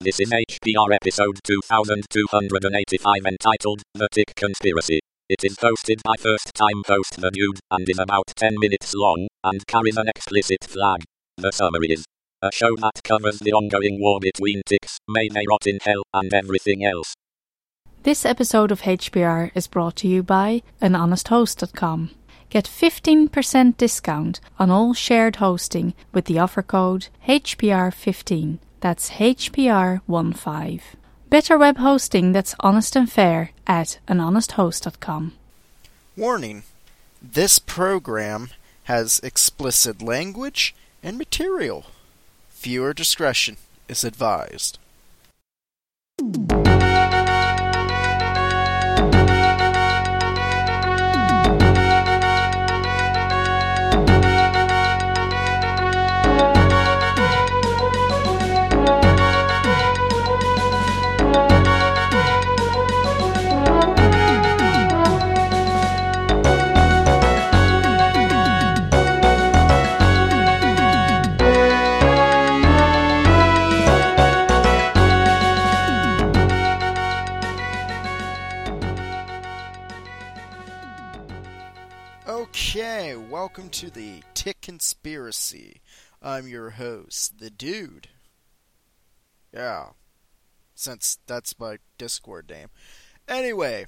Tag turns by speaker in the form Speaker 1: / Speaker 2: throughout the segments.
Speaker 1: This is HPR episode 2285 entitled The Tick Conspiracy. It is hosted by first time host The Dude and is about 10 minutes long and carries an explicit flag. The summary is a show that covers the ongoing war between ticks, may they rot in hell, and everything else.
Speaker 2: This episode of HPR is brought to you by anhonesthost.com. Get 15% discount on all shared hosting with the offer code HPR15. That's HPR15. Better web hosting that's honest and fair at anhonesthost.com.
Speaker 3: Warning this program has explicit language and material. Viewer discretion is advised. Okay, welcome to the Tick Conspiracy. I'm your host, the Dude. Yeah, since that's my Discord name. Anyway,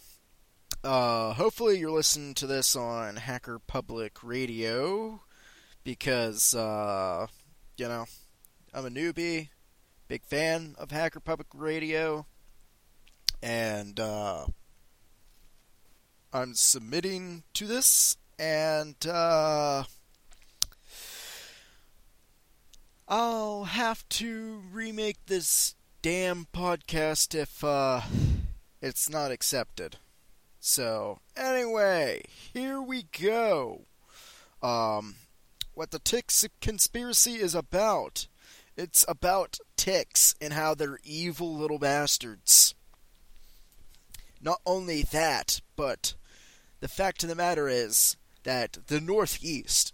Speaker 3: uh, hopefully you're listening to this on Hacker Public Radio because, uh, you know, I'm a newbie, big fan of Hacker Public Radio, and, uh, I'm submitting to this and uh, I'll have to remake this damn podcast if uh, it's not accepted. So, anyway, here we go. Um, what the Ticks conspiracy is about. It's about ticks and how they're evil little bastards. Not only that, but the fact of the matter is, that the Northeast,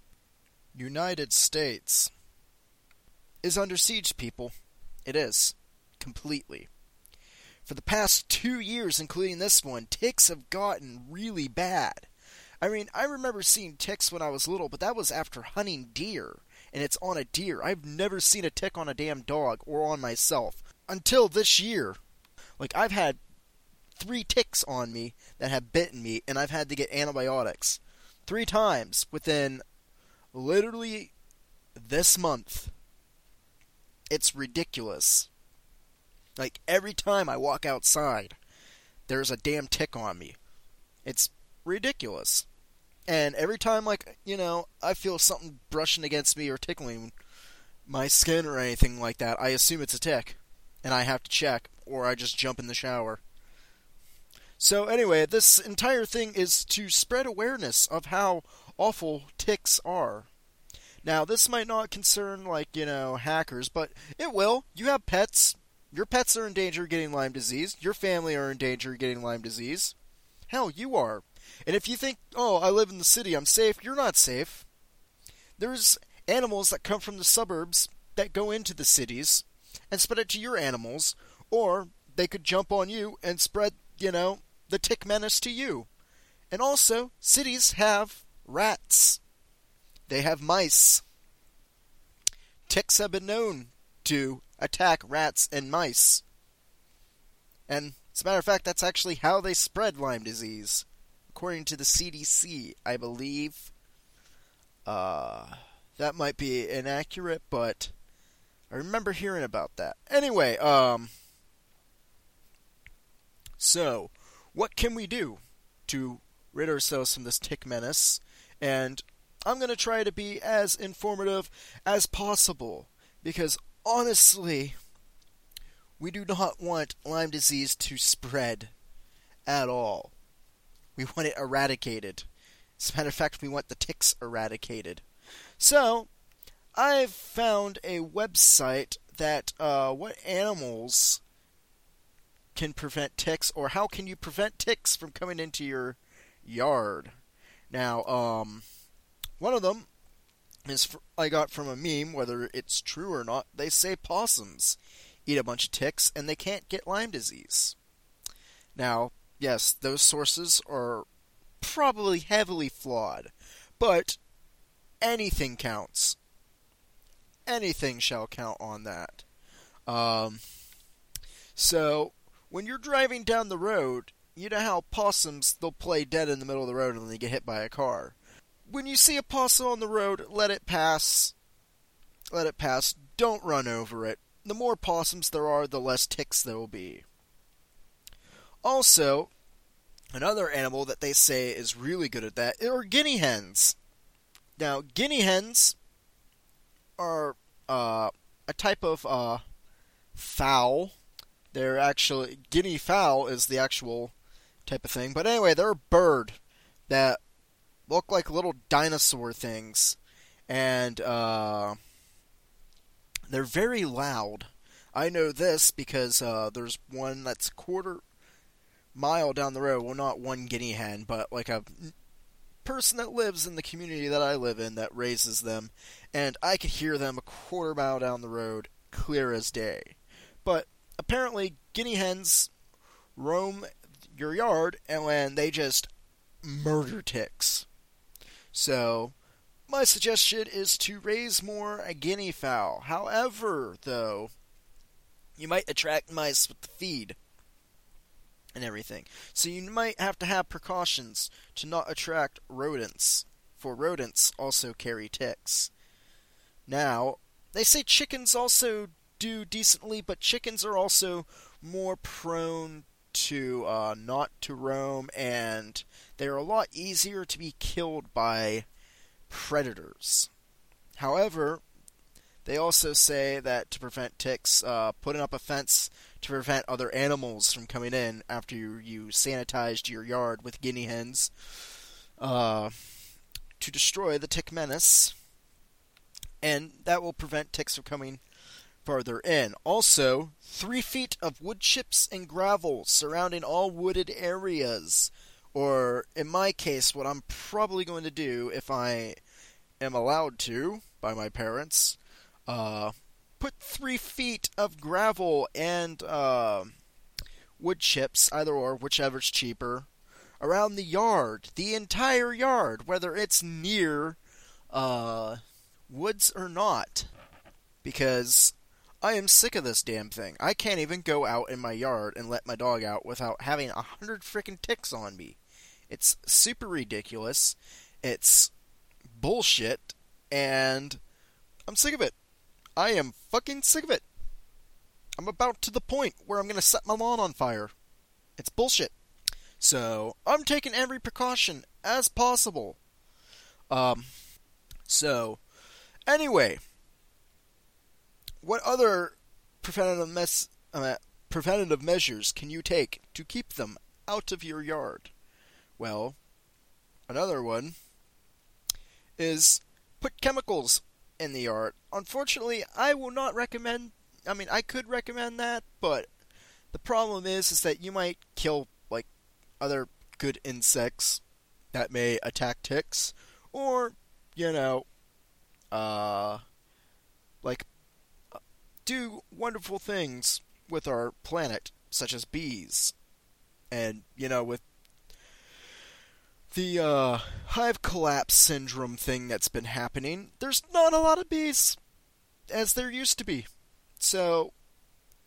Speaker 3: United States, is under siege, people. It is. Completely. For the past two years, including this one, ticks have gotten really bad. I mean, I remember seeing ticks when I was little, but that was after hunting deer, and it's on a deer. I've never seen a tick on a damn dog or on myself until this year. Like, I've had three ticks on me that have bitten me, and I've had to get antibiotics three times within literally this month. It's ridiculous. Like every time I walk outside, there's a damn tick on me. It's ridiculous. And every time, like, you know, I feel something brushing against me or tickling my skin or anything like that, I assume it's a tick. And I have to check, or I just jump in the shower. So, anyway, this entire thing is to spread awareness of how awful ticks are. Now, this might not concern, like, you know, hackers, but it will. You have pets. Your pets are in danger of getting Lyme disease. Your family are in danger of getting Lyme disease. Hell, you are. And if you think, oh, I live in the city, I'm safe, you're not safe. There's animals that come from the suburbs that go into the cities and spread it to your animals, or they could jump on you and spread, you know, the tick menace to you. And also, cities have rats. They have mice. Ticks have been known to attack rats and mice. And as a matter of fact, that's actually how they spread Lyme disease. According to the CDC, I believe. Uh, that might be inaccurate, but I remember hearing about that. Anyway, um. So, what can we do to rid ourselves from this tick menace? And I'm going to try to be as informative as possible because honestly, we do not want Lyme disease to spread at all. We want it eradicated. As a matter of fact, we want the ticks eradicated. So, I've found a website that uh, what animals can prevent ticks, or how can you prevent ticks from coming into your yard? Now, um, one of them is I got from a meme, whether it's true or not. They say possums eat a bunch of ticks and they can't get Lyme disease. Now, yes, those sources are probably heavily flawed, but anything counts. Anything shall count on that. Um, so, when you're driving down the road, you know how possums, they'll play dead in the middle of the road and then they get hit by a car. When you see a possum on the road, let it pass. Let it pass. Don't run over it. The more possums there are, the less ticks there will be. Also, another animal that they say is really good at that are guinea hens. Now, guinea hens are uh, a type of uh, fowl. They're actually guinea fowl is the actual type of thing. But anyway, they're a bird that look like little dinosaur things, and uh, they're very loud. I know this because uh, there's one that's quarter mile down the road. Well, not one guinea hen, but like a person that lives in the community that I live in that raises them, and I could hear them a quarter mile down the road, clear as day. But apparently, guinea hens roam your yard, and they just murder ticks. So, my suggestion is to raise more guinea fowl. However, though, you might attract mice with the feed and everything. So you might have to have precautions to not attract rodents, for rodents also carry ticks. Now, they say chickens also do decently, but chickens are also more prone to uh, not to roam, and they're a lot easier to be killed by predators. However, they also say that to prevent ticks, uh, putting up a fence to prevent other animals from coming in after you, you sanitized your yard with guinea hens uh, to destroy the tick menace, and that will prevent ticks from coming farther in. Also, three feet of wood chips and gravel surrounding all wooded areas. Or, in my case, what I'm probably going to do if I am allowed to by my parents, uh, put three feet of gravel and uh, wood chips, either or, whichever's cheaper, around the yard, the entire yard, whether it's near uh, woods or not. Because I am sick of this damn thing. I can't even go out in my yard and let my dog out without having a hundred freaking ticks on me. It's super ridiculous. It's bullshit, and I'm sick of it. I am fucking sick of it. I'm about to the point where I'm going to set my lawn on fire. It's bullshit. So, I'm taking every precaution as possible. Um, so, anyway, what other preventative, mes- uh, preventative measures can you take to keep them out of your yard? Well, another one is put chemicals in the yard. Unfortunately, I will not recommend. I mean, I could recommend that, but the problem is, is that you might kill like other good insects that may attack ticks, or you know, uh, like do wonderful things with our planet, such as bees, and you know, with the uh, hive collapse syndrome thing that's been happening, there's not a lot of bees as there used to be. So,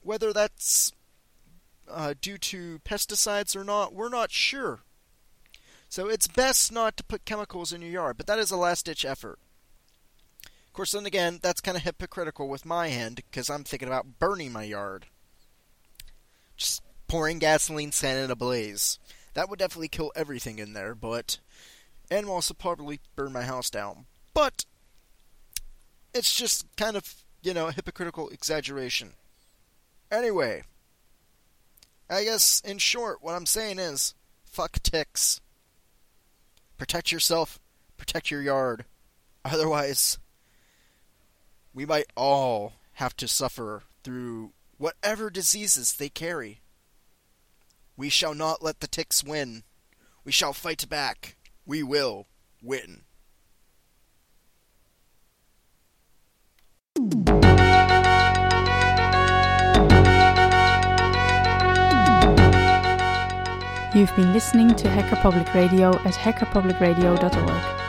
Speaker 3: whether that's uh, due to pesticides or not, we're not sure. So, it's best not to put chemicals in your yard, but that is a last ditch effort. Course, then again, that's kind of hypocritical with my end because I'm thinking about burning my yard. Just pouring gasoline, setting it ablaze. That would definitely kill everything in there, but. And also probably burn my house down. But. It's just kind of, you know, a hypocritical exaggeration. Anyway. I guess, in short, what I'm saying is fuck ticks. Protect yourself, protect your yard. Otherwise, we might all have to suffer through whatever diseases they carry. We shall not let the ticks win. We shall fight back. We will win.
Speaker 2: You've been listening to Hacker Public Radio at hackerpublicradio.org.